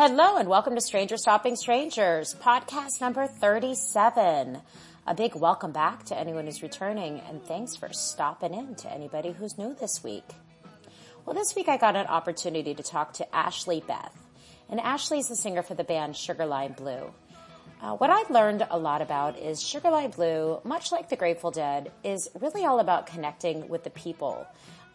Hello and welcome to Stranger Stopping Strangers, podcast number 37. A big welcome back to anyone who's returning and thanks for stopping in to anybody who's new this week. Well, this week I got an opportunity to talk to Ashley Beth. And Ashley is the singer for the band Sugarline Blue. Uh, what I've learned a lot about is Sugarline Blue, much like the Grateful Dead, is really all about connecting with the people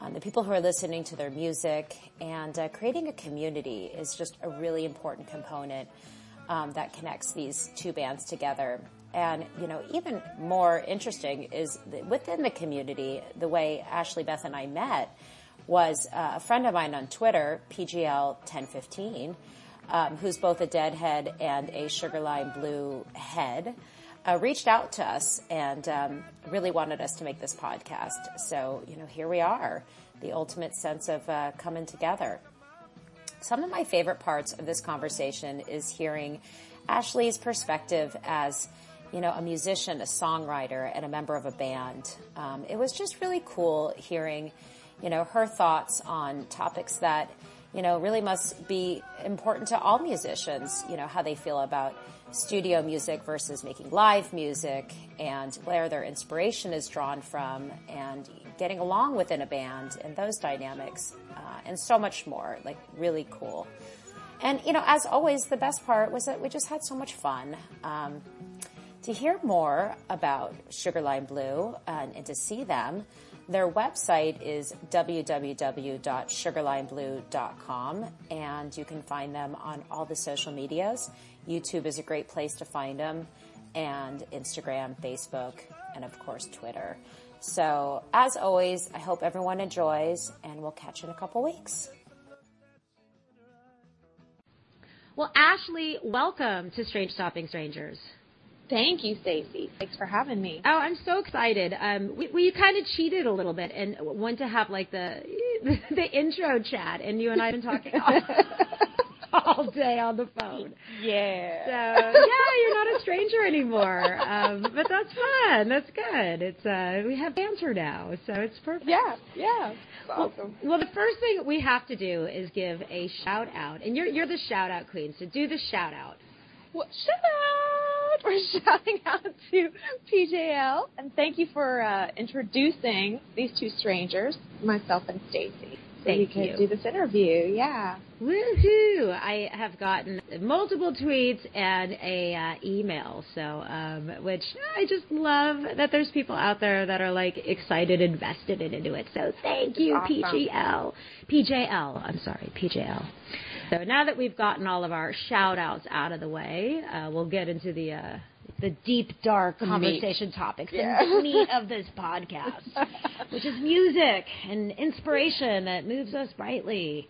um, the people who are listening to their music, and uh, creating a community is just a really important component um, that connects these two bands together. And you know, even more interesting is within the community, the way Ashley Beth and I met was uh, a friend of mine on Twitter, PGL1015, um, who's both a Deadhead and a Sugarline Blue head uh, reached out to us and um, really wanted us to make this podcast. So, you know, here we are, the ultimate sense of uh, coming together. Some of my favorite parts of this conversation is hearing Ashley's perspective as, you know, a musician, a songwriter, and a member of a band. Um, it was just really cool hearing, you know, her thoughts on topics that, you know, really must be important to all musicians, you know, how they feel about studio music versus making live music and where their inspiration is drawn from and getting along within a band and those dynamics uh, and so much more like really cool and you know as always the best part was that we just had so much fun um, to hear more about sugarline blue and, and to see them their website is www.sugarlineblue.com and you can find them on all the social medias. YouTube is a great place to find them and Instagram, Facebook, and of course Twitter. So as always, I hope everyone enjoys and we'll catch you in a couple weeks. Well, Ashley, welcome to Strange Stopping Strangers. Thank you, Stacy. Thanks for having me. Oh, I'm so excited. Um, we, we kind of cheated a little bit and went to have like the the intro chat, and you and I have been talking all, day on the phone. Yeah. So yeah, you're not a stranger anymore. Um, but that's fun. That's good. It's uh, we have banter now, so it's perfect. Yeah, yeah. awesome. Well, well, the first thing we have to do is give a shout out, and you're you're the shout out queen. So do the shout out. What shout out? We're shouting out to PJL and thank you for uh, introducing these two strangers, myself and Stacy. So Thank we could do this interview. Yeah. Woohoo! I have gotten multiple tweets and a uh, email, so um, which I just love that there's people out there that are like excited, invested and into it. So thank you, awesome. PGL, PJL. I'm sorry, PJL. So now that we've gotten all of our shout outs out of the way, uh, we'll get into the uh, the deep, dark conversation meat. topics, yeah. the meat of this podcast, which is music and inspiration that moves us brightly.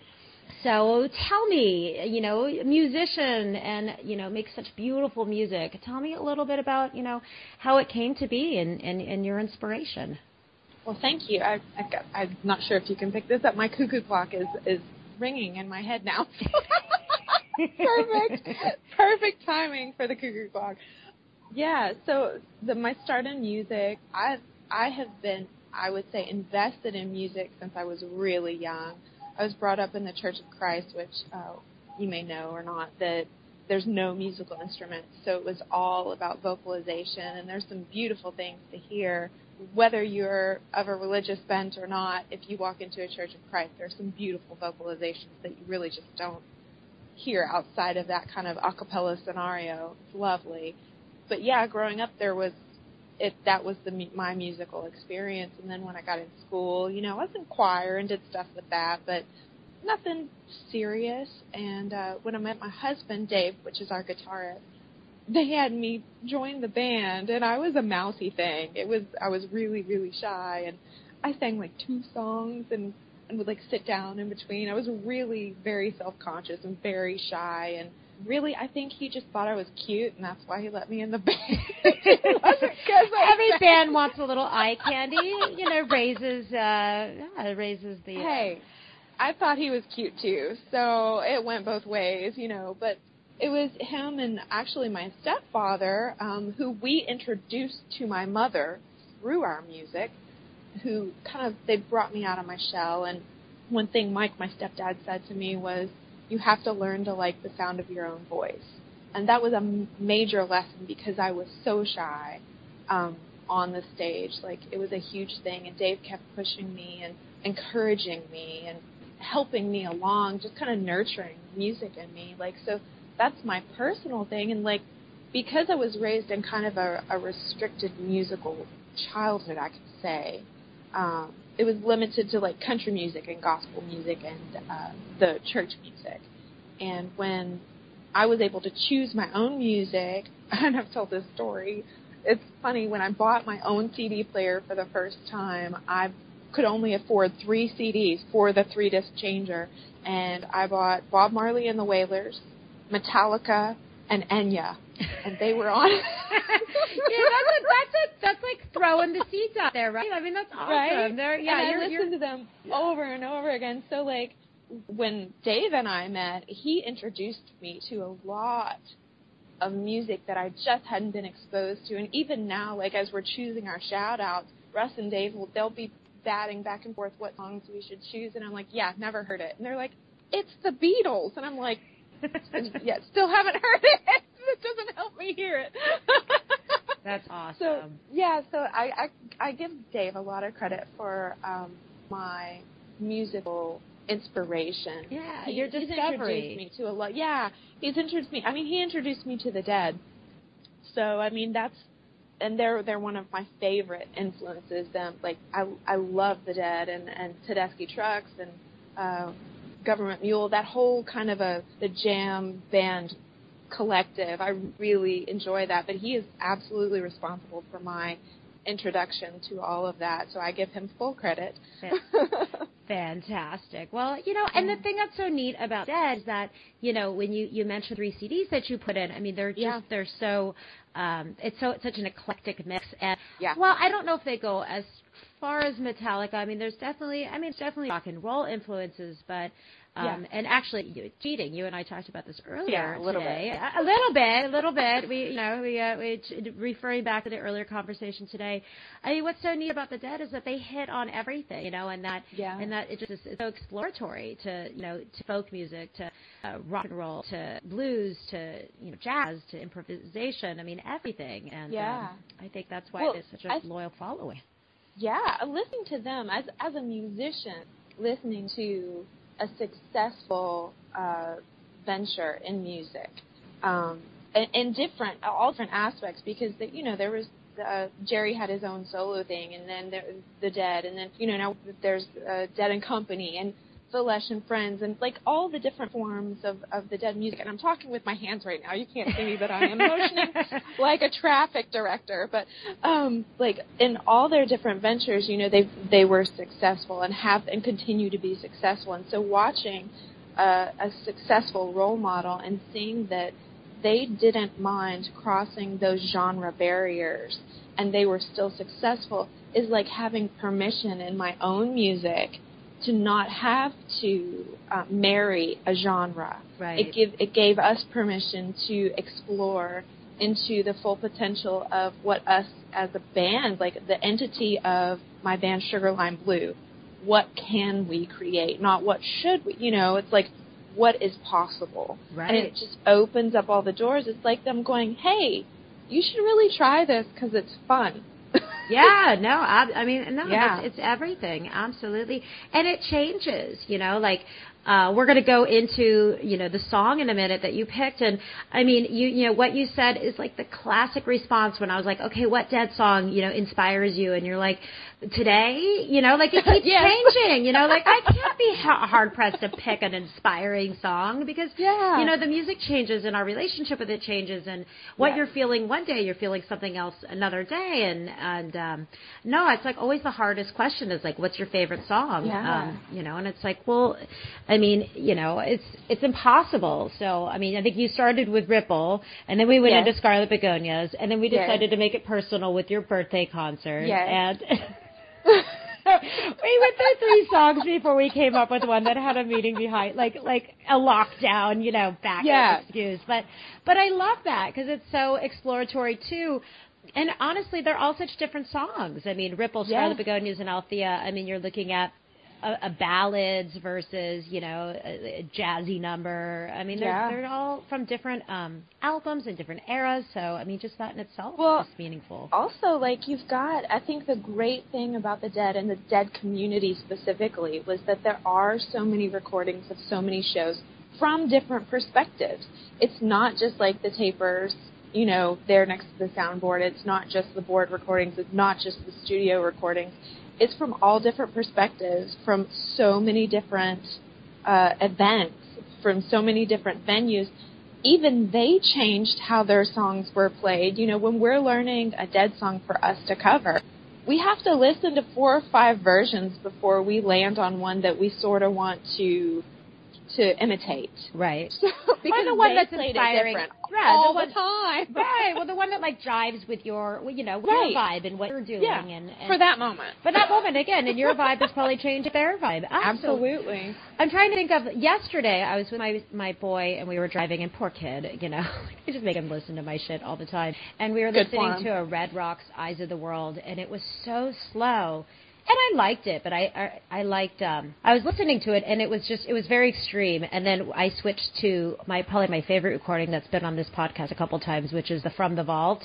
So tell me, you know, musician and, you know, make such beautiful music. Tell me a little bit about, you know, how it came to be and, and, and your inspiration. Well, thank you. I, I've got, I'm not sure if you can pick this up. My cuckoo clock is, is ringing in my head now. perfect, perfect timing for the cuckoo clock. Yeah, so the, my start in music, I I have been, I would say, invested in music since I was really young. I was brought up in the Church of Christ, which uh, you may know or not that there's no musical instruments, so it was all about vocalization, and there's some beautiful things to hear whether you're of a religious bent or not, if you walk into a Church of Christ, there's some beautiful vocalizations that you really just don't hear outside of that kind of a cappella scenario. It's lovely. But yeah, growing up there was it that was the my musical experience and then when I got in school, you know, I was in choir and did stuff with that, but nothing serious. And uh when I met my husband Dave, which is our guitarist, they had me join the band and I was a mousy thing. It was I was really really shy and I sang like two songs and and would like sit down in between. I was really very self-conscious and very shy and really I think he just thought I was cute and that's why he let me in the band. Every band wants a little eye candy, you know, raises uh yeah, raises the uh, Hey, I thought he was cute too. So it went both ways, you know, but it was him and actually my stepfather um, who we introduced to my mother through our music who kind of they brought me out of my shell and one thing mike my stepdad said to me was you have to learn to like the sound of your own voice. And that was a major lesson because I was so shy um, on the stage. Like it was a huge thing, and Dave kept pushing me and encouraging me and helping me along, just kind of nurturing music in me. Like so, that's my personal thing. And like because I was raised in kind of a, a restricted musical childhood, I could say. Um, it was limited to like country music and gospel music and uh, the church music. And when I was able to choose my own music, and I've told this story. It's funny when I bought my own CD player for the first time. I could only afford three CDs for the three disc changer, and I bought Bob Marley and the Wailers, Metallica, and Enya, and they were on. yeah, that's a, that's a, that's like throwing the seeds out there, right? I mean, that's awesome. Right? They're, yeah, and you're, I listened you're, to them over and over again. So like when Dave and I met, he introduced me to a lot of music that I just hadn't been exposed to, and even now, like as we're choosing our shout outs, Russ and Dave will they'll be batting back and forth what songs we should choose, and I'm like, yeah, never heard it, and they're like, it's the Beatles, and I'm like, yeah, still haven't heard it. it doesn't help me hear it. That's awesome. So yeah, so I, I I give Dave a lot of credit for um, my musical inspiration. Yeah, he, your he's discovery. introduced me to a lot. Yeah, he's introduced me. I mean, he introduced me to the Dead. So I mean, that's and they're they're one of my favorite influences. Them like I I love the Dead and and Tedeschi Trucks and uh, Government Mule. That whole kind of a the jam band collective. I really enjoy that. But he is absolutely responsible for my introduction to all of that. So I give him full credit. Fantastic. Well, you know, and the thing that's so neat about Dead is that, you know, when you, you mentioned three CDs that you put in, I mean, they're just, Yeah. they're so, um, it's so, it's such an eclectic mix. And, Yeah. well, I don't know if they go as far as Metallica. I mean, there's definitely, I mean, it's definitely rock and roll influences, but, um, Yeah. and actually, you, cheating. You and I talked about this earlier Yeah, a little today. bit. A, little bit, a little bit. We, you know, we, uh, we referring back to the earlier conversation today. I mean, what's so neat about the Dead is that they hit on everything, you know, and that, Yeah. and that it just is it's so exploratory to, you know, to folk music, to uh, rock and roll, to blues, to you know, jazz, to improvisation. I mean, everything. And Yeah. um, I think that's why Well, it is such a I- loyal following. Yeah, listening to them as as a musician, listening to a successful uh, venture in music, um, in, in different all different aspects because the, you know there was uh, Jerry had his own solo thing, and then there, the Dead, and then you know now there's uh, Dead and Company and Phil Lesh and Friends, and like all the different forms of of the Dead music. And I'm talking with my hands right now. You can't see me, but I am motioning like a traffic director. But um, like in all their different ventures, you know, they they were successful and have and continue to be successful. And so watching uh, a successful role model and seeing that they didn't mind crossing those genre barriers and they were still successful is like having permission in my own music to not have to uh, marry a genre. Right. It give it gave us permission to explore into the full potential of what us as a band, like the entity of my band Sugarline Blue, what can we create? Not what should we, you know, it's like what is possible. Right. And it just opens up all the doors. It's like them going, hey, you should really try this because it's fun. Yeah, no, I, I mean, no, Yeah. it's, it's everything, absolutely, and it changes. You know, like uh, we're going to go into you know the song in a minute that you picked, and I mean, you you know what you said is like the classic response when I was like, okay, what Dead song you know inspires you, and you're like, today, you know, like it keeps Yes. changing. You know, like I can't be ha- hard pressed to pick an inspiring song because Yeah. you know the music changes and our relationship with it changes, and what Yes. you're feeling one day, you're feeling something else another day, and and um, no, it's like always the hardest question is like, what's your favorite song? Yeah. Um, you know, and it's like, well, I mean, you know, it's it's impossible. So I mean, I think you started with Ripple, and then we went Yes. into Scarlet Begonias, and then we decided to make it personal with your birthday concert, Yes. and. we went through three songs before we came up with one that had a meaning behind, like like a lockdown, you know, back Yeah. excuse. But but I love that because it's so exploratory too. And honestly, they're all such different songs. I mean, Ripple, Yeah. Scarlet Begonias, and Althea. I mean, you're looking at a, a ballads versus you know a, a jazzy number. I mean, they're Yeah. they're all from different um, albums and different eras. So I mean, just that in itself Well, is meaningful. also like you've got i think the great thing about the dead and the dead community specifically was that there are so many recordings of so many shows from different perspectives it's not just like the tapers you know there next to the soundboard it's not just the board recordings it's not just the studio recordings it's from all different perspectives from so many different uh, events from so many different venues even they changed how their songs were played. You know, when we're learning a dead song for us to cover, we have to listen to four or five versions before we land on one that we sort of want to to imitate. Right. So, because or the one they that's inspiring. it different Yeah, all the one, the time. right. Well, the one that like jives with your, you know, Right. your vibe and what you're doing, Yeah, and, and for that moment. For that moment, again, and your vibe has probably changed their vibe. Ah, Absolutely. Absolutely. I'm trying to think of yesterday. I was with my my boy, and we were driving. And poor kid, you know, I just make him listen to my shit all the time. And we were Good listening to a Red Rocks "Eyes of the World," and it was so slow. And I liked it, but I, I I liked um I was listening to it and it was just it was very extreme. And then I switched to my probably my favorite recording that's been on this podcast a couple times, which is the From the Vault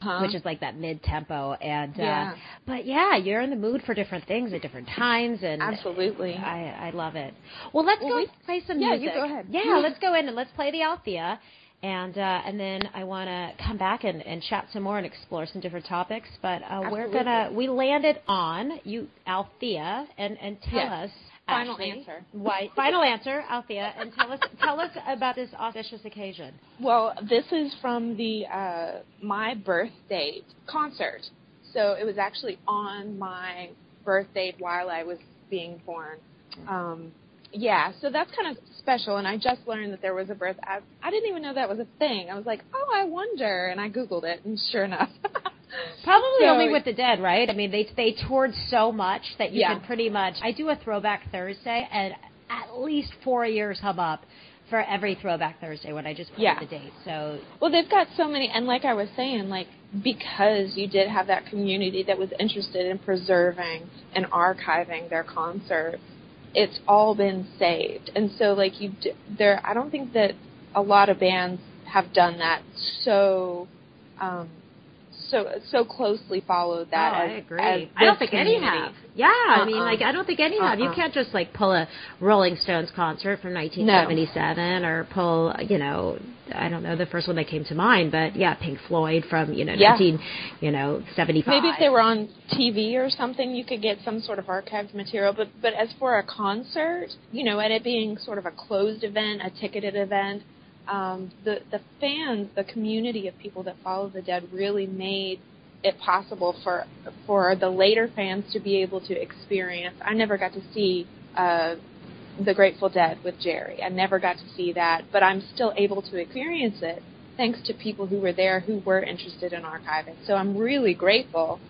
Huh? which is like that mid tempo and Yeah. uh but yeah you're in the mood for different things at different times and Absolutely. i i love it well let's Well, go we- play some yeah, you music go ahead. yeah let's go in and let's play the althea and uh and then i want to come back and and chat some more and explore some different topics but uh we're gonna we landed on you althea and and tell Yes. us Final actually, answer. why final answer althea and tell us tell us about this auspicious occasion Well, this is from the uh, my birth date concert. So it was actually on my birth date while I was being born. Um, yeah, so that's kind of special. And I just learned that there was a birth. I, I didn't even know that was a thing. I was like, oh, I wonder, and I googled it, and sure enough. Probably So- only with the dead, right? I mean, they they toured so much that you Yeah. can pretty much. I do a Throwback Thursday, and at least four years hum up for every Throwback Thursday when I just put Yeah. the date. So Well, they've got so many, and like I was saying, like because you did have that community that was interested in preserving and archiving their concerts, it's all been saved. And so, like you, d- there, I don't think that a lot of bands have done that so, um, so so closely followed oh, that. oh, as, I agree. I don't think any have. Yeah, I mean, Uh-uh. like I don't think any have. You Uh-uh. can't just like pull a Rolling Stones concert from 1977 or pull, you know, I don't know the first one that came to mind, but yeah, Pink Floyd from you know Yeah. 19, you know 75. Maybe if they were on TV or something, you could get some sort of archived material. But but as for a concert, you know, and it being sort of a closed event, a ticketed event, um, the the fans, the community of people that follow the Dead, really made it possible for for the later fans to be able to experience. I never got to see. Uh, the Grateful Dead with Jerry. I never got to see that, but I'm still able to experience it thanks to people who were there who were interested in archiving. So I'm really grateful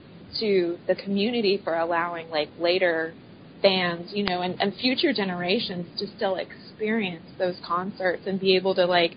to the community for allowing like later fans, you know, and, and future generations to still experience those concerts and be able to like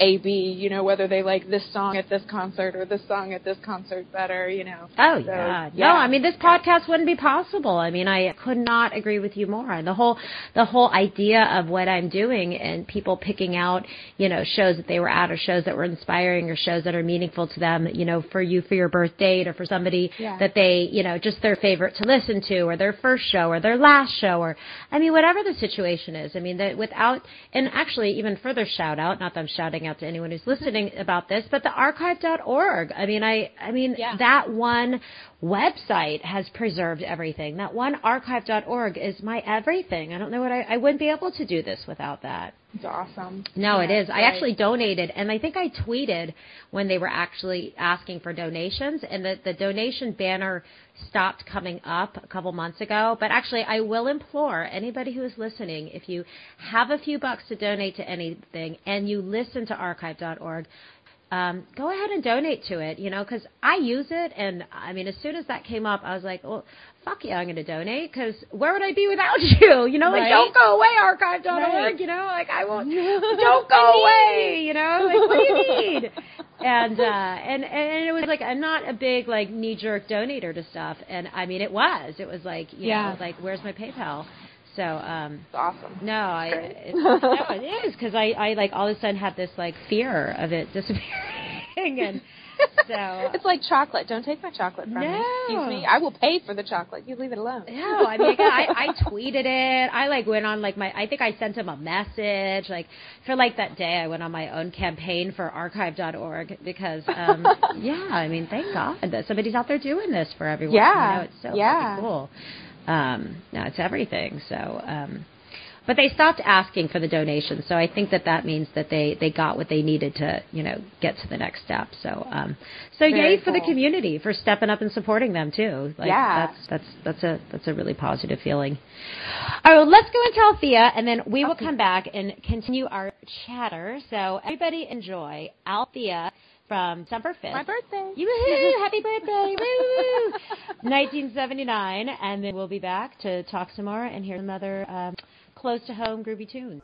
A B, you know, whether they like this song at this concert or this song at this concert better, you know. Oh So, yeah. yeah. No, I mean this podcast wouldn't be possible. I mean, I could not agree with you more. The whole the whole idea of what I'm doing and people picking out, you know, shows that they were at or shows that were inspiring or shows that are meaningful to them, you know, for you for your birth date or for somebody Yeah. that they, you know, just their favorite to listen to or their first show or their last show or I mean whatever the situation is. I mean that without and actually even further shout out, not that I'm shouting out to anyone who's listening about this, but the archive.org. I mean I I mean Yeah. that one website has preserved everything. That one archive.org is my everything. I don't know what I, I wouldn't be able to do this without that. It's awesome. No, it Yeah, is. I actually donated, and I think I tweeted when they were actually asking for donations, and the, the donation banner stopped coming up a couple months ago. But actually, I will implore anybody who is listening if you have a few bucks to donate to anything and you listen to archive.org, um, go ahead and donate to it, you know, because I use it. And I mean, as soon as that came up, I was like, well, fuck yeah, I'm going to donate because where would I be without you? You know, like, Right. don't go away, archive.org, Right. you know, like, I won't, don't go away, you know, like, what do you need? and uh, and and it was like I'm not a big like knee jerk donator to stuff, and I mean it was. It was like you Yeah. know like where's my PayPal? So um, It's awesome. no, I Great. it, no, it is because I I like all of a sudden had this like fear of it disappearing, and so it's like chocolate. Don't take my chocolate from me. No. Excuse me. I will pay for the chocolate. You leave it alone. No, I mean, I, I tweeted it. I like went on like my. I think I sent him a message. Like for like that day, I went on my own campaign for archive.org because, um, yeah, I mean, thank God that somebody's out there doing this for everyone. Yeah, you know, it's so yeah. cool. Um, no, it's everything. So, um, but they stopped asking for the donations, so I think that that means that they they got what they needed to you know get to the next step. So, um, so Very yay for the community for stepping up and supporting them too. Like, Yeah. that's that's that's a that's a really positive feeling. All right, well, let's go into Althea, and then we will come back and continue our chatter. So everybody enjoy Althea from December fifth. My birthday. Woohoo! Happy birthday! Woo! 1979, and then we'll be back to talk some more and hear another um, close to home groovy tune.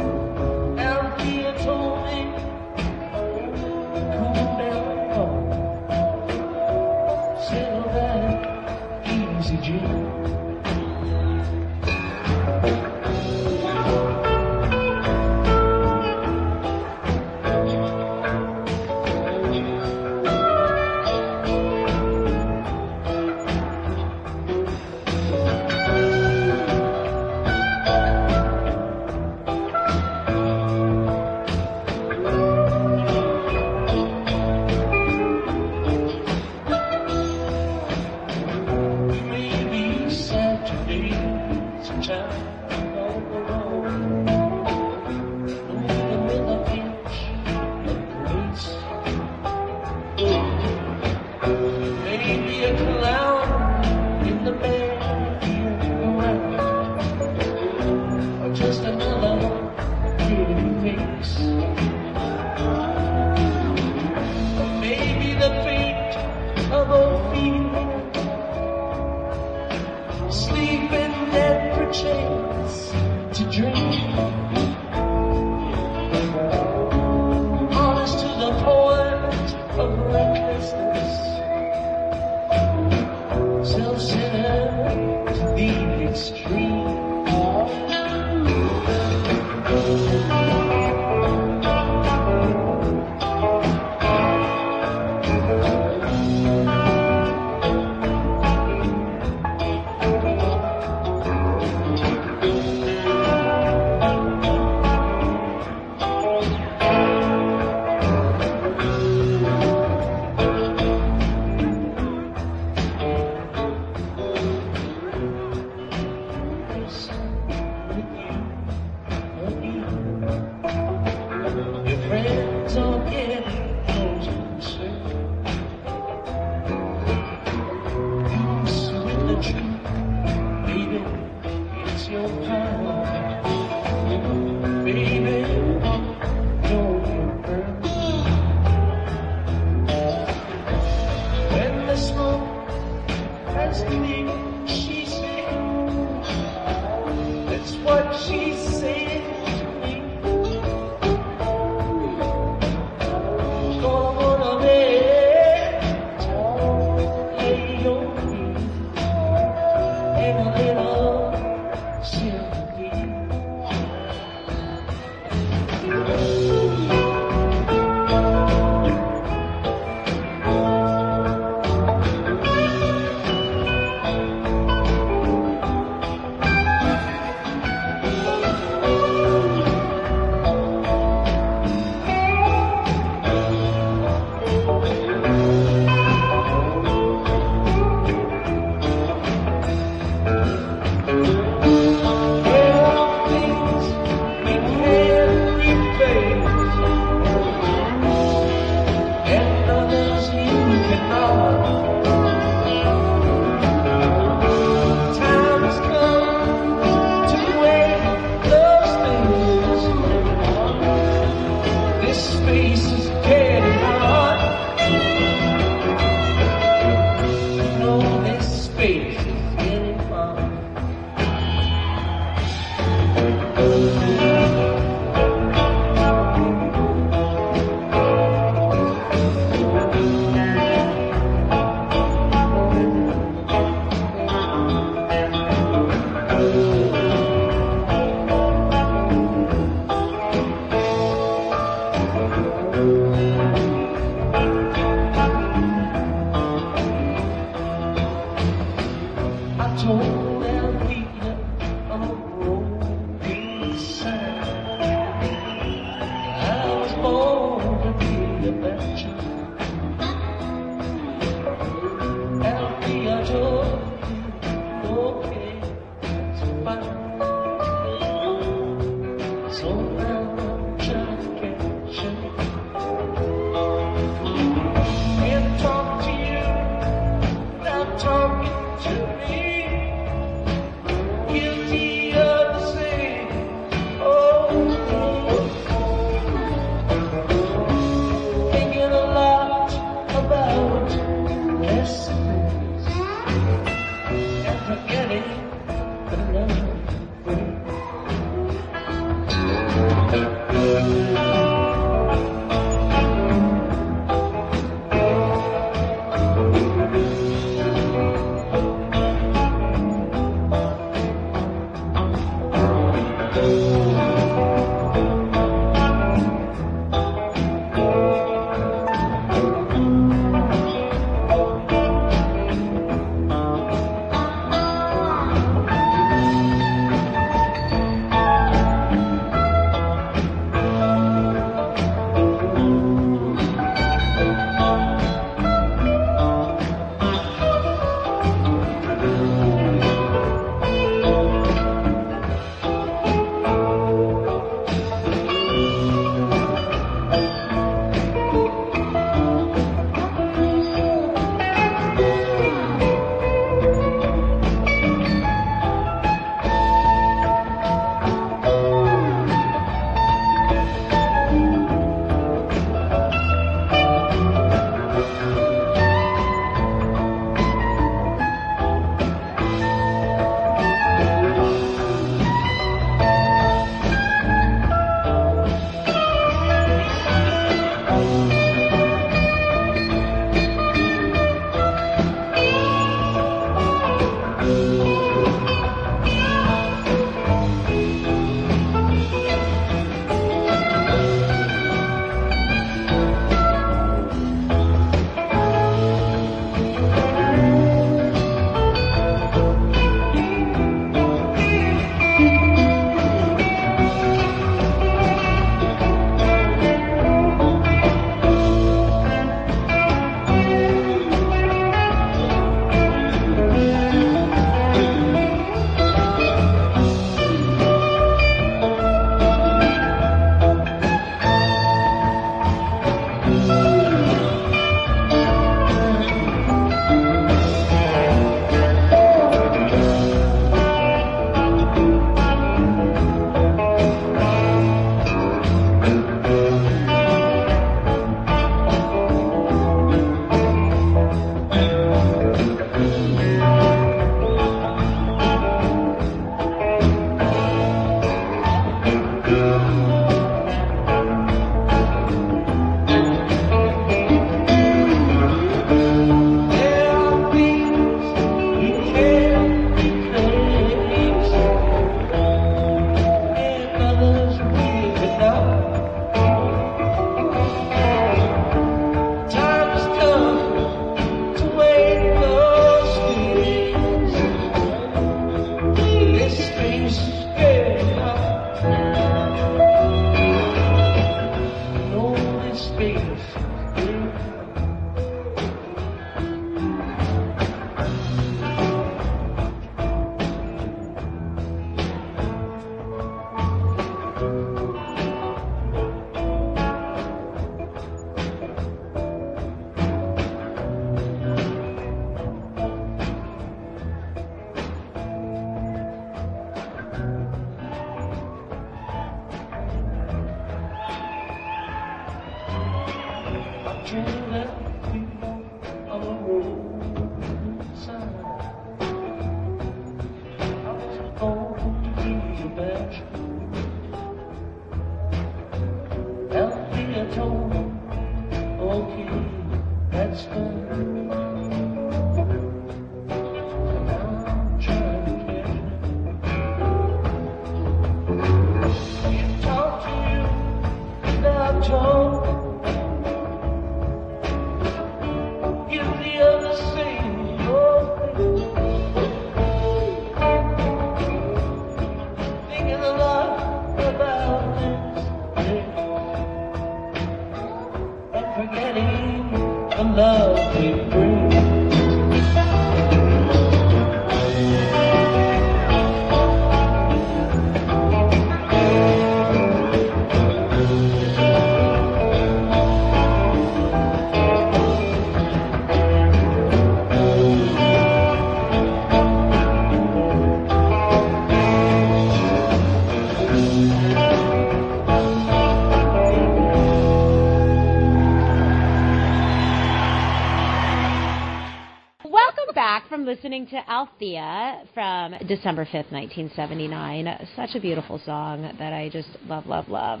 Althea from December 5th, 1979. Such a beautiful song that I just love, love, love.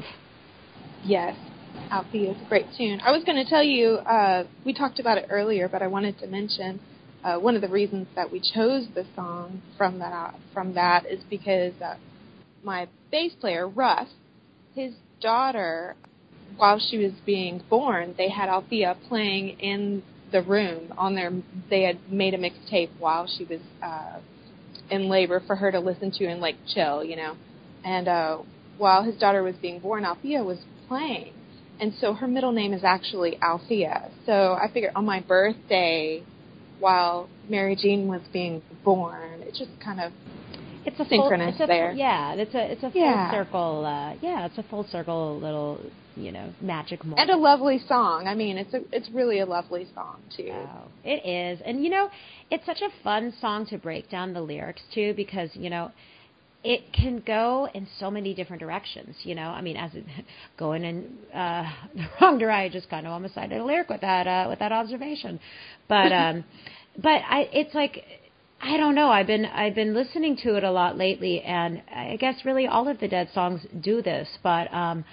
Yes, Althea is a great tune. I was going to tell you, uh, we talked about it earlier, but I wanted to mention uh, one of the reasons that we chose the song from that from that is because uh, my bass player Russ, his daughter, while she was being born, they had Althea playing in the room on their. They had made a mixtape while she was uh, in labor for her to listen to and like chill, you know. And uh, while his daughter was being born, Althea was playing and so her middle name is actually Althea. So I figured on my birthday, while Mary Jean was being born, it just kind of It's a Synchronous full, it's a, there. Yeah, it's a it's a full Yeah. circle. Uh, yeah, it's a full circle little you know magic moment. and a lovely song. I mean, it's a it's really a lovely song too. Oh, it is. And you know, it's such a fun song to break down the lyrics to because, you know, it can go in so many different directions, you know. I mean, as it going in uh the wrong direction, I just kind of almost cited a lyric with that uh with that observation. But um but I it's like I don't know. I've been I've been listening to it a lot lately and I guess really all of the Dead songs do this, but um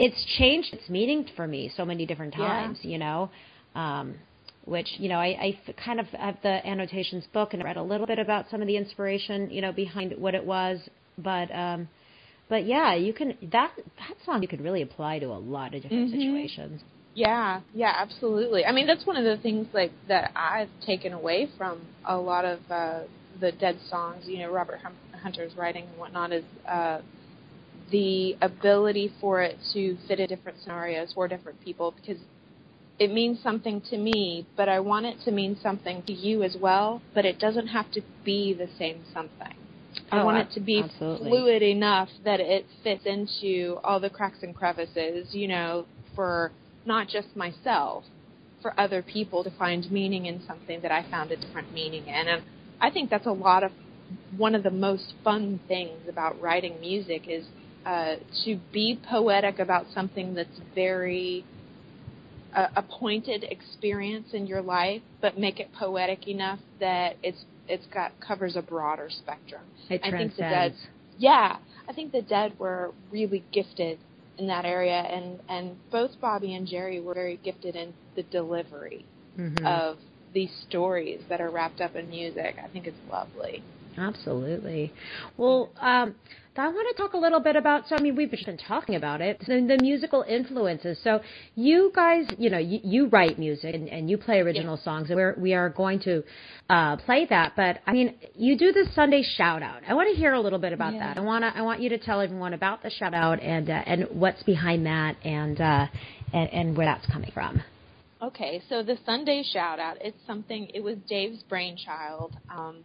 it's changed its meaning for me so many different Yeah. times, you know. Um, which you know, I, I kind of have the annotations book and read a little bit about some of the inspiration, you know, behind what it was. But um, but yeah, you can that that song you could really apply to a lot of different Mhm. situations. Yeah, yeah, absolutely. I mean, that's one of the things like that I've taken away from a lot of uh, the Dead songs. You know, Robert Hunter's writing and whatnot is uh, the ability for it to fit in different scenarios for different people because it means something to me, but I want it to mean something to you as well. But it doesn't have to be the same something. I Oh, want it to be absolutely. fluid enough that it fits into all the cracks and crevices, you know, for not just myself, for other people to find meaning in something that I found a different meaning in. And I think that's a lot of one of the most fun things about writing music is uh, to be poetic about something that's very uh, a pointed experience in your life, but make it poetic enough that it's it's got covers a broader spectrum. It I think the. Dead, yeah, I think the Dead were really gifted in that area, and and both Bobby and Jerry were very gifted in the delivery Mhm. of these stories that are wrapped up in music. I think it's lovely. Absolutely. Well, um, I want to talk a little bit about. So, I mean, we've just been talking about it. The, the musical influences. So, you guys, you know, you, you write music and, and you play original songs, and we're we are going to uh, play that. But I mean, you do the Sunday shout out. I want to hear a little bit about Yeah. that. I want to I want you to tell everyone about the shout out and uh, and what's behind that and uh, and and where that's coming from. Okay, so the Sunday shout out, it's something, it was Dave's brainchild, um,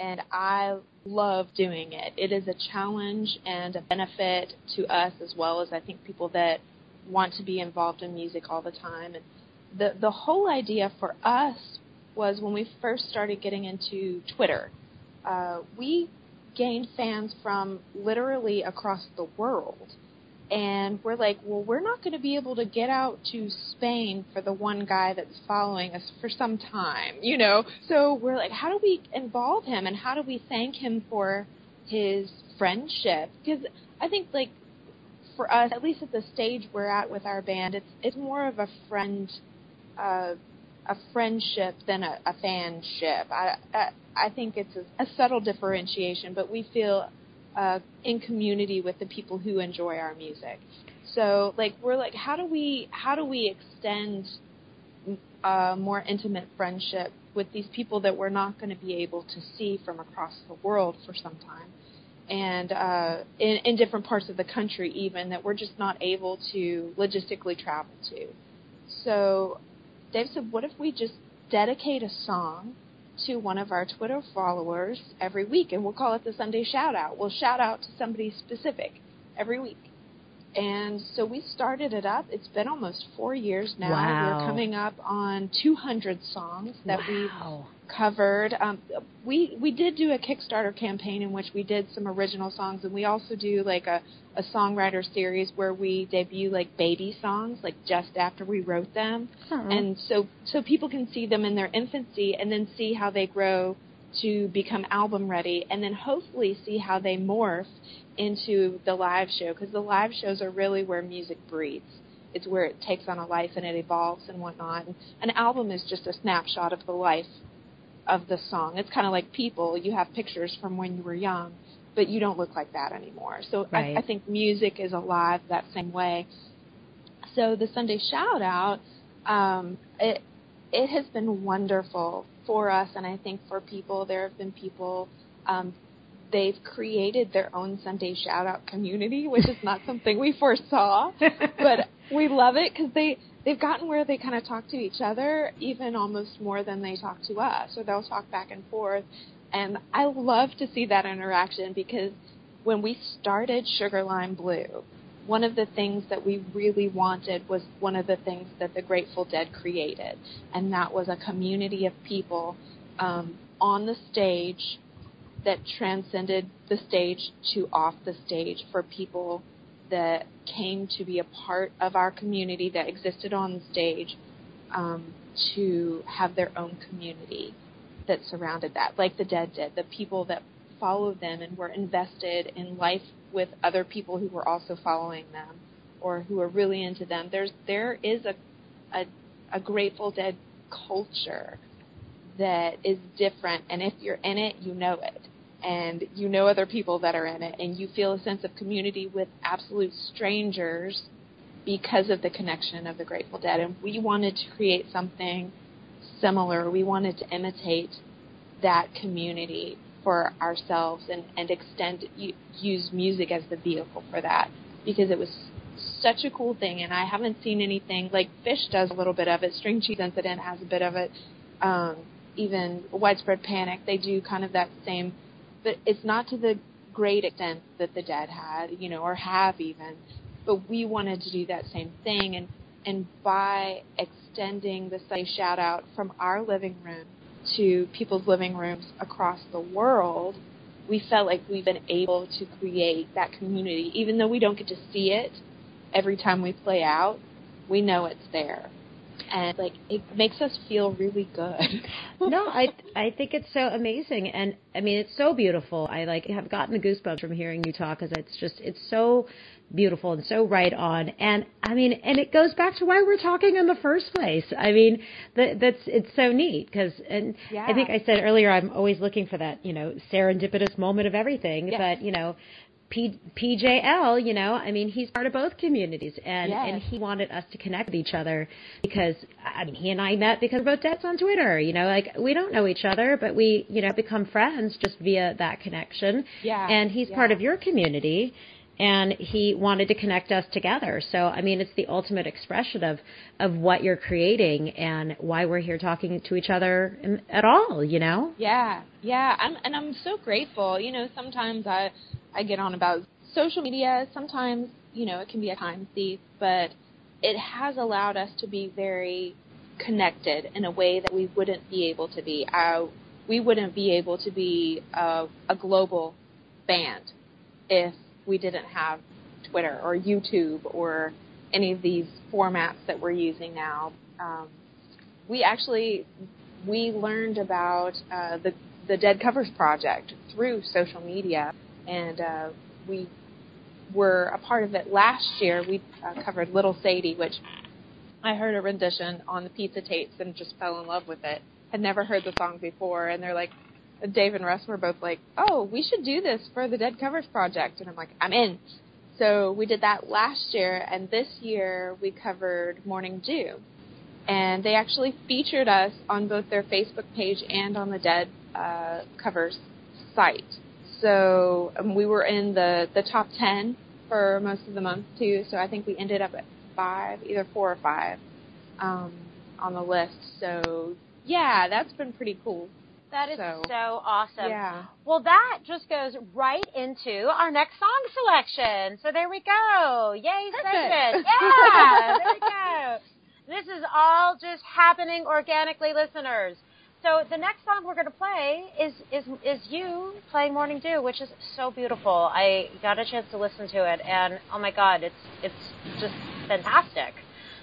and I love doing it. It is a challenge and a benefit to us as well as I think people that want to be involved in music all the time. And the, the whole idea for us was when we first started getting into Twitter, uh, we gained fans from literally across the world and we're like, well, we're not going to be able to get out to Spain for the one guy that's following us for some time, you know? So we're like, how do we involve him and how do we thank him for his friendship? Because I think, like, for us, at least at the stage we're at with our band, it's it's more of a friend, uh, a friendship than a, a fanship. I, I I think it's a, a subtle differentiation, but we feel uh, in community with the people who enjoy our music. So like we're like how do we how do we extend a more intimate friendship with these people that we're not going to be able to see from across the world for some time and uh, in, in different parts of the country even that we're just not able to logistically travel to. So Dave said, what if we just dedicate a song to one of our Twitter followers every week, and we'll call it the Sunday shout out. We'll shout out to somebody specific every week. And so we started it up. It's been almost four years now. Wow. We're coming up on 200 songs that wow. we covered. Um, we we did do a Kickstarter campaign in which we did some original songs, and we also do like a a songwriter series where we debut like baby songs, like just after we wrote them, and so so people can see them in their infancy and then see how they grow to become album ready, and then hopefully see how they morph into the live show because the live shows are really where music breathes. It's where it takes on a life and it evolves and whatnot. And an album is just a snapshot of the life of the song. It's kind of like people. You have pictures from when you were young, but you don't look like that anymore. So Right. I, I think music is alive that same way. So the Sunday shout out, um, it it has been wonderful for us, and I think for people. There have been people. Um, they've created their own Sunday shout out community, which is not something we foresaw, but we love it because they they've gotten where they kind of talk to each other even almost more than they talk to us, or they'll talk back and forth. And I love to see that interaction because when we started Sugar Lime Blue, one of the things that we really wanted was one of the things that the Grateful Dead created, and that was a community of people um, on the stage that transcended the stage to off the stage for people that came to be a part of our community that existed on the stage um, to have their own community that surrounded that, like the Dead did, the people that followed them and were invested in life with other people who were also following them or who are really into them. There's there is a a, a Grateful Dead culture that is different, and if you're in it, you know it, and you know other people that are in it, and you feel a sense of community with absolute strangers because of the connection of the Grateful Dead. And we wanted to create something similar. We wanted to imitate that community for ourselves and, and extend use music as the vehicle for that because it was such a cool thing and I haven't seen anything like Phish does a little bit of it, String Cheese Incident has a bit of it, um, even Widespread Panic, they do kind of that same but it's not to the great extent that the dead had, you know, or have even. But we wanted to do that same thing and and by extending the Sunday shout out from our living room to people's living rooms across the world, we felt like we've been able to create that community. Even though we don't get to see it every time we play out, we know it's there. And like it makes us feel really good. no, I I think it's so amazing, and I mean it's so beautiful. I like have gotten the goosebumps from hearing you talk because it's just it's so beautiful and so right on. And I mean, and it goes back to why we're talking in the first place. I mean, that that's it's so neat because, and Yeah. I think I said earlier, I'm always looking for that you know serendipitous moment of everything. Yes. But you know. P, PJL, you know, I mean, he's part of both communities, and Yes. and he wanted us to connect with each other because I mean, he and I met because we're both dads on Twitter. You know, like we don't know each other, but we, you know, become friends just via that connection. Yeah, And he's part of your community, and he wanted to connect us together. So, I mean, it's the ultimate expression of of what you're creating and why we're here talking to each other in, at all. You know. Yeah, yeah, I'm, and I'm so grateful. You know, sometimes I I get on about social media. Sometimes you know it can be a time thief, but it has allowed us to be very connected in a way that we wouldn't be able to be. Uh, we wouldn't be able to be a, a global band if we didn't have Twitter or YouTube or any of these formats that we're using now. Um, we actually we learned about uh, the the Dead Covers project through social media, and uh, we were a part of it last year. We uh, covered Little Sadie, which I heard a rendition on the pizza tapes and just fell in love with it. Had never heard the song before, and they're like, Dave and Russ were both like, "Oh, we should do this for the Dead Covers project," and I'm like, "I'm in." So we did that last year, and this year we covered Morning Dew, and they actually featured us on both their Facebook page and on the Dead uh, Covers site. So um, we were in the the top ten for most of the month too. So I think we ended up at five, either four or five, um, on the list. So yeah, that's been pretty cool. That is So, so, awesome. Yeah. Well, that just goes right into our next song selection. So there we go. Yay, segment. Yeah, there we go. This is all just happening organically, listeners. So the next song we're going to play is is is you playing Morning Dew, which is so beautiful. I got a chance to listen to it, and oh my God, it's it's just fantastic.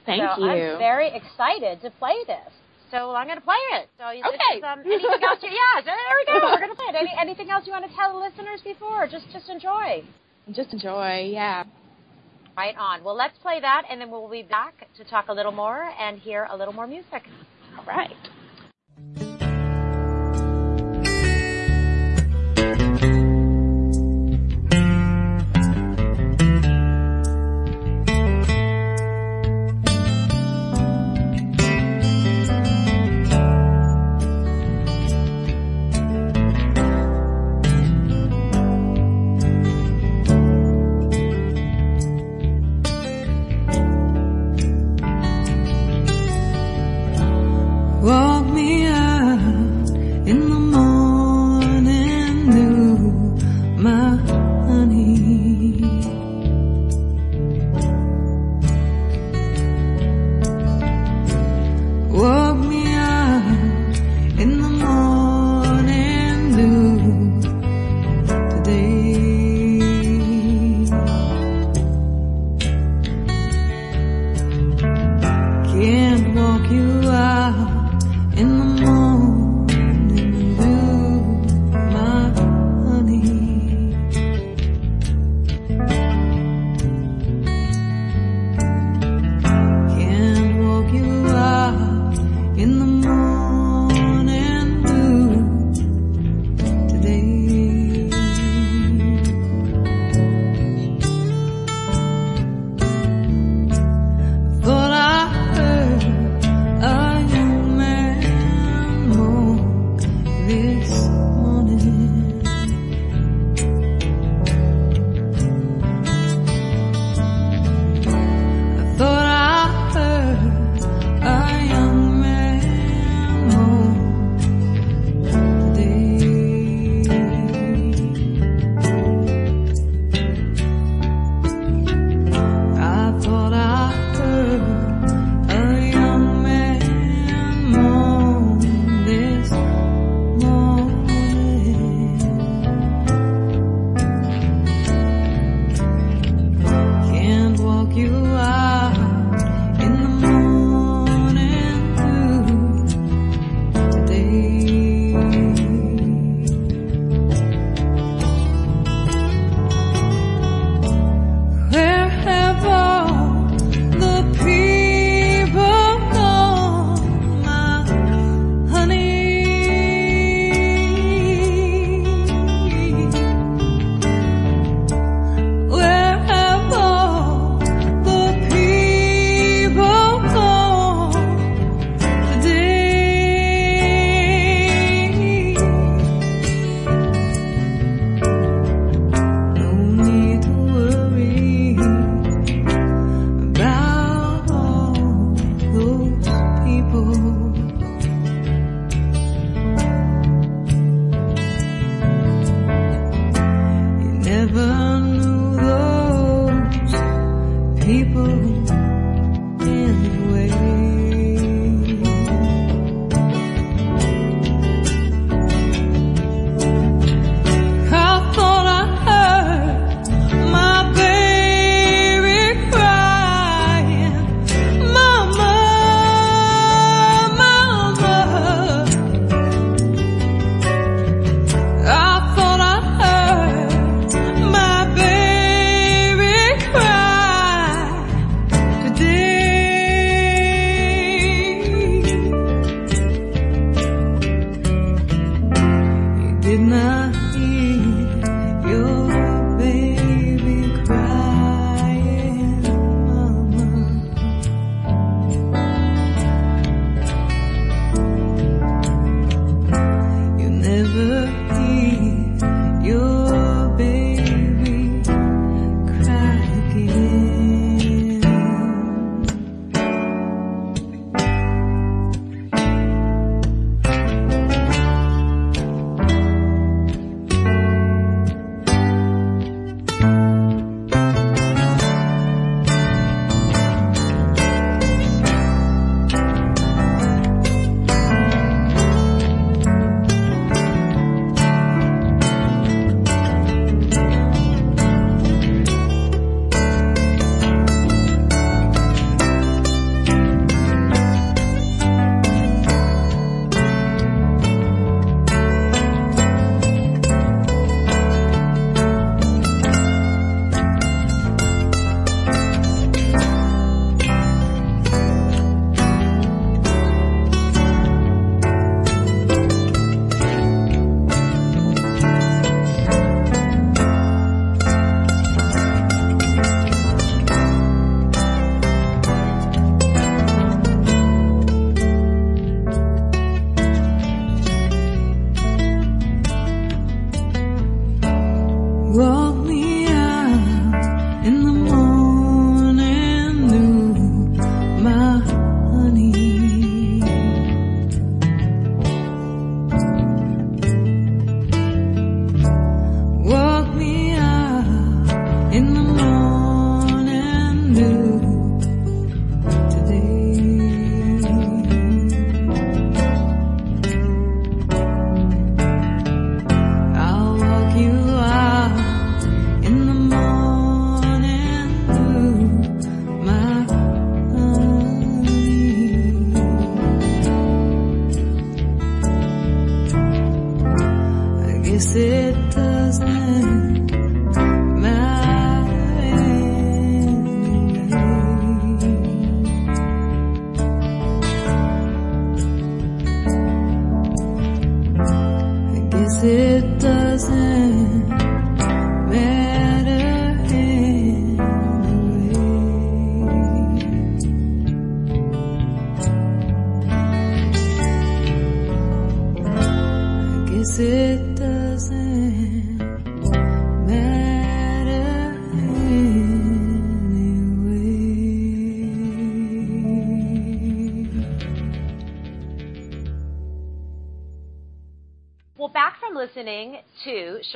Thank so you. I'm very excited to play this. So I'm going to play it. So is- Okay. um, anything else? You, yeah, there we go. We're going to play it. Any, anything else you want to tell the listeners before? Just just enjoy. Just enjoy. Yeah. Right on. Well, let's play that, and then we'll be back to talk a little more and hear a little more music. All right.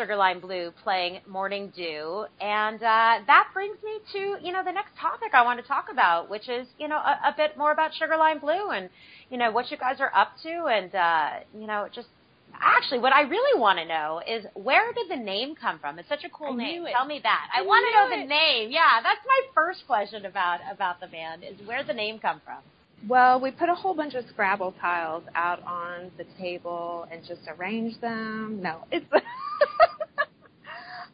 Sugar Lime Blue playing Morning Dew, and uh, that brings me to you know the next topic I want to talk about, which is you know a, a bit more about Sugar Lime Blue and you know what you guys are up to, and uh, you know just actually what I really want to know is where did the name come from? It's such a cool I name. Tell me that. I, I want to know the name. Yeah, that's my first question about about the band is where the name come from. Well, we put a whole bunch of Scrabble tiles out on the table and just arranged them. No, it's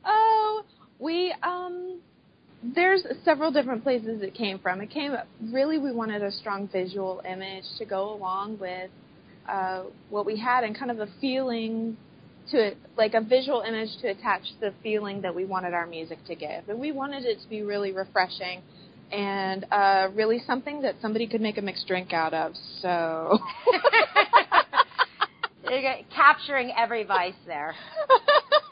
oh, we um. There's several different places it came from. It came really we wanted a strong visual image to go along with uh, what we had and kind of a feeling to it, like a visual image to attach the feeling that we wanted our music to give. And we wanted it to be really refreshing and uh, really something that somebody could make a mixed drink out of. So. You're capturing every vice there.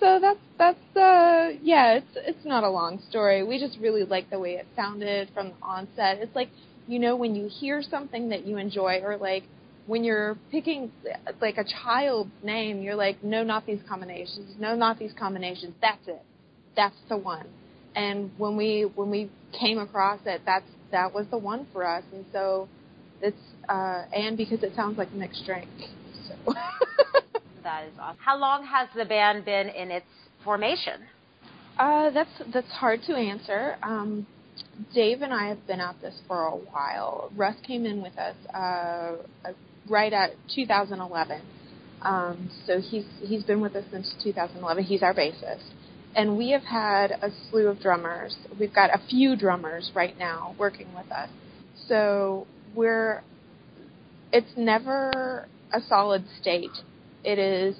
so that's that's uh yeah it's it's not a long story we just really like the way it sounded from the onset it's like you know when you hear something that you enjoy or like when you're picking like a child's name you're like no not these combinations no not these combinations that's it that's the one and when we when we came across it that's that was the one for us and so it's uh and because it sounds like mixed drink so That is awesome. How long has the band been in its formation? Uh, that's that's hard to answer. Um, Dave and I have been at this for a while. Russ came in with us uh, uh, right at 2011, um, so he's he's been with us since 2011. He's our bassist, and we have had a slew of drummers. We've got a few drummers right now working with us, so we're it's never a solid state. It is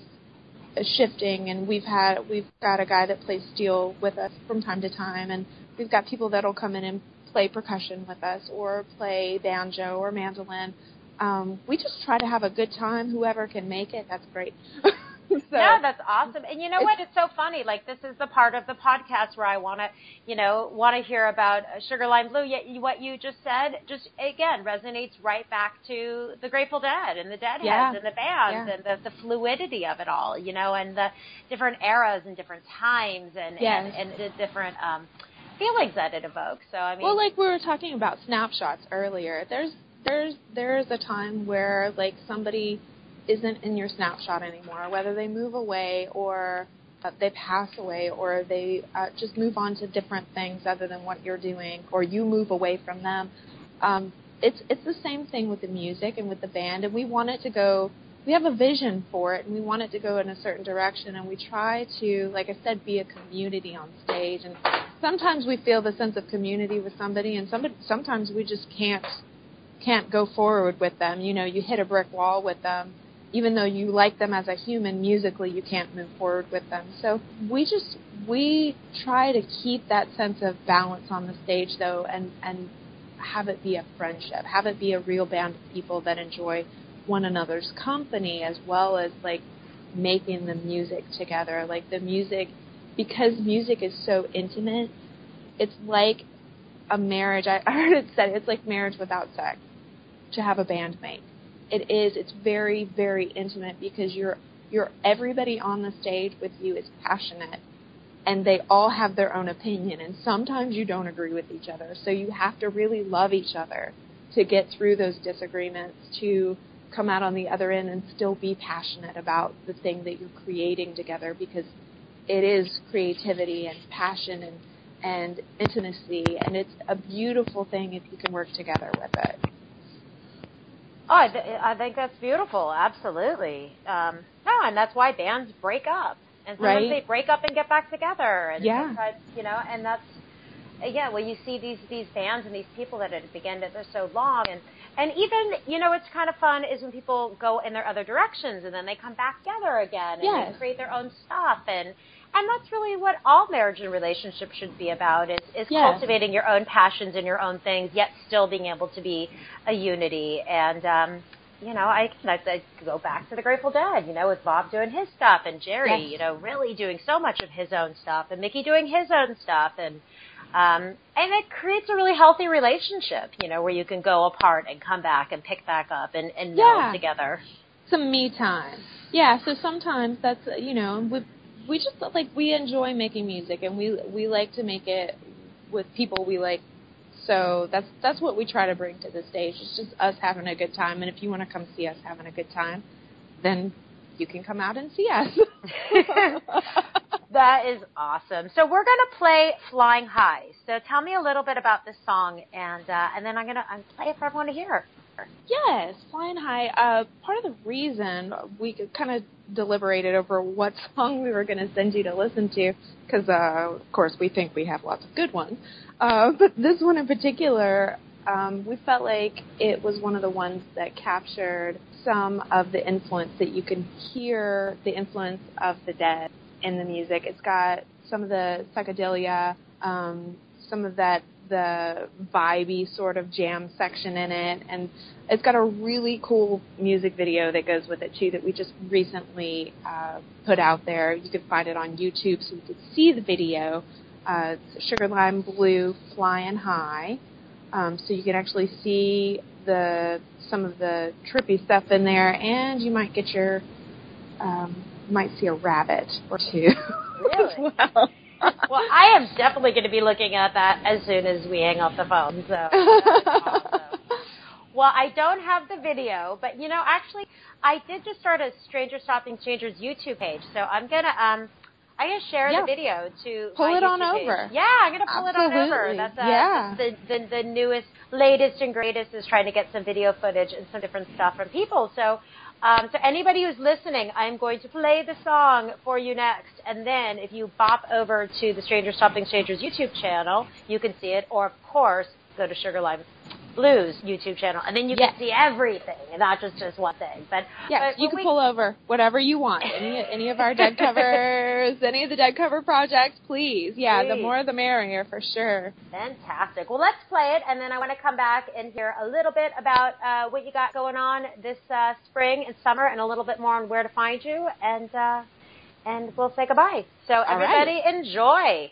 shifting and we've had we've got a guy that plays steel with us from time to time and we've got people that'll come in and play percussion with us or play banjo or mandolin um we just try to have a good time whoever can make it that's great so yeah, that's awesome. And you know what? It's so funny. Like this is the part of the podcast where I want to, you know, want to hear about uh, Sugar Lime Blue. Yet what you just said, just again resonates right back to the Grateful Dead and the Deadheads Yeah. and the bands Yeah. and the, the fluidity of it all, you know, and the different eras and different times and Yes. and, and the different um, feelings that it evokes. So I mean, well like we were talking about snapshots earlier there's there's there's a time where like somebody isn't in your snapshot anymore whether they move away or uh, they pass away or they uh, just move on to different things other than what you're doing or you move away from them um, it's it's the same thing with the music and with the band. And we want it to go we have a vision for it and we want it to go in a certain direction. And we try to like i said be a community on stage. And sometimes we feel the sense of community with somebody and somebody, sometimes we just can't can't go forward with them. You know you hit a brick wall with them even though you like them as a human musically you can't move forward with them. So we just we try to keep that sense of balance on the stage though and and have it be a friendship have it be a real band of people that enjoy one another's company as well as like making the music together. Like the music because music is so intimate it's like a marriage. I heard it said it's like marriage without sex to have a bandmate it is it's very very intimate because you're you're everybody on the stage with you is passionate and they all have their own opinion and sometimes you don't agree with each other. So you have to really love each other to get through those disagreements to come out on the other end and still be passionate about the thing that you're creating together because it is creativity and passion and and intimacy and it's a beautiful thing if you can work together with it Oh, I, th- I think that's beautiful. Absolutely. Um, no, and that's why bands break up, and sometimes Right. they break up and get back together, and Yeah. you know, and that's yeah. Well, you see these these bands and these people that have begun to they're so long, and and even you know, it's kind of fun is when people go in their other directions and then they come back together again and Yes. create their own stuff and. And that's really what all marriage and relationship should be about is, is Yes. cultivating your own passions and your own things, yet still being able to be a unity. And um, you know, I I, I go back to the Grateful Dead, you know, with Bob doing his stuff and Jerry, Yes. you know, really doing so much of his own stuff and Mickey doing his own stuff and um and it creates a really healthy relationship, you know, where you can go apart and come back and pick back up and, and meld Yeah. together. some me time. Yeah, so sometimes that's you know we we just like we enjoy making music and we we like to make it with people we like. So that's that's what we try to bring to the stage. It's just us having a good time. And if you want to come see us having a good time, then you can come out and see us. that is awesome. So we're going to play Flying High. So tell me a little bit about this song, and uh, and then I'm going to play it for everyone to hear. Yes, Flying High. Uh, part of the reason we kind of deliberated over what song we were going to send you to listen to, because uh, of course we think we have lots of good ones, uh, but this one in particular, um, we felt like it was one of the ones that captured some of the influence that you can hear the influence of the dead in the music. It's got some of the psychedelia, um, some of that the vibey sort of jam section in it, and it's got a really cool music video that goes with it too that we just recently uh, put out there. You can find it on YouTube, so you can see the video. Uh, it's Sugar Lime Blue Flying High, um, so you can actually see the some of the trippy stuff in there, and you might get your um, might see a rabbit or two. Really? well well, I am definitely going to be looking at that as soon as we hang up the phone. So. awesome. Well, I don't have the video, but you know, actually, I did just start a Stranger Stopping Strangers YouTube page, so I'm gonna um, I'm gonna share yeah. the video to pull it YouTube on page. over. Yeah, I'm gonna pull Absolutely. it on over. That's uh, yeah. the, the the newest, latest, and greatest is trying to get some video footage and some different stuff from people. So um, so anybody who's listening, I'm going to play the song for you next, and then if you bop over to the Stranger Stopping Strangers YouTube channel, you can see it, or of course, go to Sugar Lime Blues YouTube channel, and then you yes. can see everything, and not just just one thing. But yeah, but you can we, pull over whatever you want. Any any of our dead covers, any of the dead cover projects, please. Yeah, please. the more the merrier for sure. Fantastic. Well, let's play it, and then I want to come back and hear a little bit about uh, what you got going on this uh, spring and summer, and a little bit more on where to find you, and uh, and we'll say goodbye. So everybody, right. enjoy.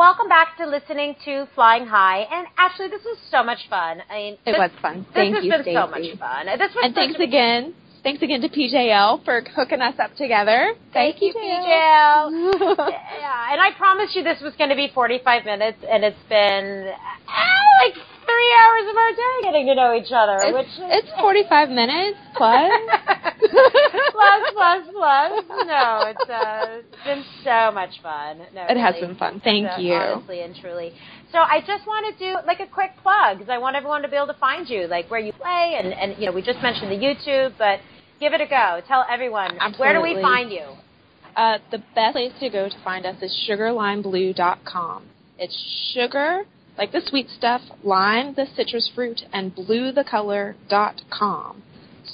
Welcome back to listening to Flying High. And actually, this was so much fun. I mean, It this, was fun. Thank this Thank has you, been Stacey. so much fun. This was And thanks a- again. Thanks again to PJL for hooking us up together. Thank you, PJL. yeah, and I promised you this was going to be 45 minutes, and it's been ah, like three hours of our day getting to know each other, It's, which is it's 45 minutes plus. plus, plus, plus. No, it's, uh, it's been so much fun. No, It has been fun. Thank So, you. Honestly and truly. So I just want to do like a quick plug because I want everyone to be able to find you, like where you play, and and you know we just mentioned the YouTube, but give it a go. Tell everyone where do we find you? Uh, the best place to go to find us is sugarlimeblue.com. It's sugar, like the sweet stuff, lime, the citrus fruit, and blue, the color, dot com.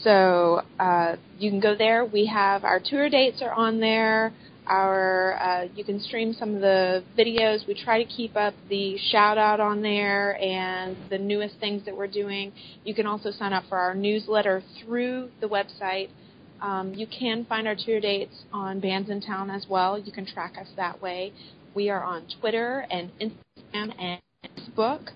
So uh, you can go there. We have our tour dates are on there. Our uh, you can stream some of the videos. We try to keep up the shout out on there and the newest things that we're doing. You can also sign up for our newsletter through the website. Um, you can find our tour dates on Bands in Town as well. You can track us that way. We are on Twitter and Instagram and Facebook.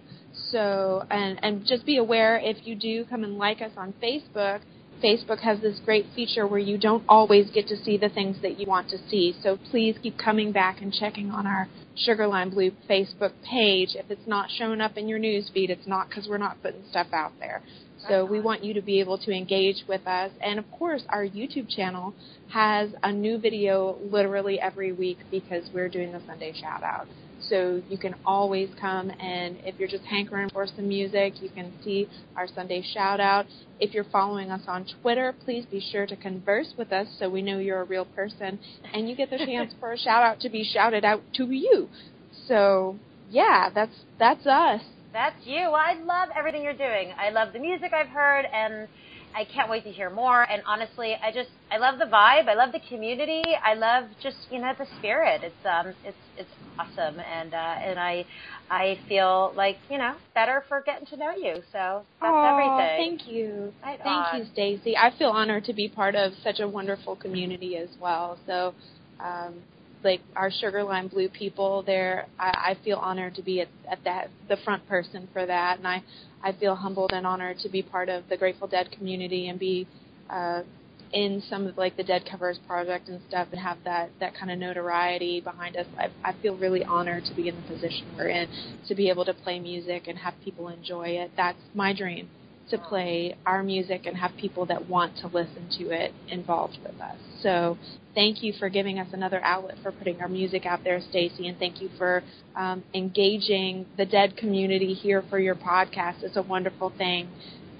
So, and, and just be aware if you do come and like us on Facebook, Facebook has this great feature where you don't always get to see the things that you want to see. So please keep coming back and checking on our Sugar Lime Blue Facebook page. If it's not showing up in your news feed, it's not because we're not putting stuff out there. So we uh-huh. want you to be able to engage with us. And of course, our YouTube channel has a new video literally every week because we're doing the Sunday shout out. So you can always come and if you're just hankering for some music, you can see our Sunday shout out. If you're following us on Twitter, please be sure to converse with us so we know you're a real person and you get the chance for a shout out to be shouted out to you. So yeah, that's that's us. That's you. I love everything you're doing. I love the music I've heard, and I can't wait to hear more. And honestly, I just I love the vibe. I love the community. I love just you know the spirit. It's um it's it's awesome, and uh, and I I feel like you know better for getting to know you. So that's Aw, everything. Thank you. Right Thank on. you, Stacy. I feel honored to be part of such a wonderful community as well. So, um, like our sugar Sugarline Blue people, there, I, I feel honored to be at, at that the front person for that, and I, I feel humbled and honored to be part of the Grateful Dead community and be uh, in some of like the Dead Covers project and stuff, and have that that kind of notoriety behind us. I, I feel really honored to be in the position we're in, to be able to play music and have people enjoy it. That's my dream to play our music and have people that want to listen to it involved with us. So thank you for giving us another outlet for putting our music out there, Stacy, and thank you for um, engaging the dead community here for your podcast. It's a wonderful thing.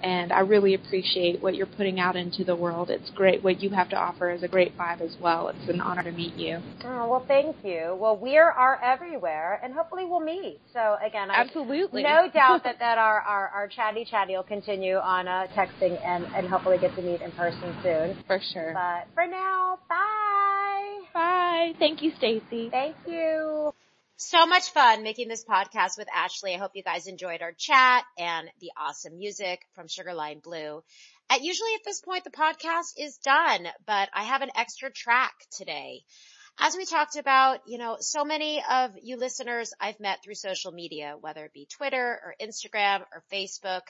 And I really appreciate what you're putting out into the world. It's great. What you have to offer is a great vibe as well. It's an honor to meet you. Oh, well, thank you. Well, we are, are everywhere, and hopefully we'll meet. So again, I Absolutely. no doubt that, that our, our, our chatty chatty will continue on uh, texting and, and hopefully get to meet in person soon. For sure. But for now, bye. Bye. Thank you, Stacy. Thank you. So much fun making this podcast with Ashley. I hope you guys enjoyed our chat and the awesome music from Sugar Lime Blue. At usually at this point the podcast is done, but I have an extra track today. As we talked about, you know, so many of you listeners I've met through social media, whether it be Twitter or Instagram or Facebook.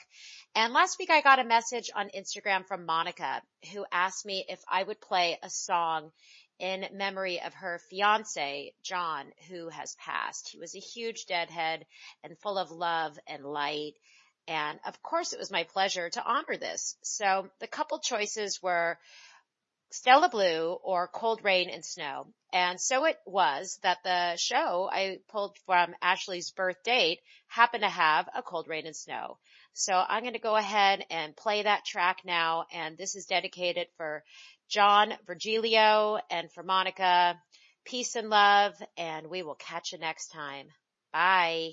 And last week I got a message on Instagram from Monica who asked me if I would play a song in memory of her fiance, John, who has passed. He was a huge deadhead and full of love and light. And of course it was my pleasure to honor this. So the couple choices were Stella Blue or Cold Rain and Snow. And so it was that the show I pulled from Ashley's birth date happened to have a Cold Rain and Snow. So I'm going to go ahead and play that track now. And this is dedicated for John Virgilio and for Monica. Peace and love. And we will catch you next time. Bye.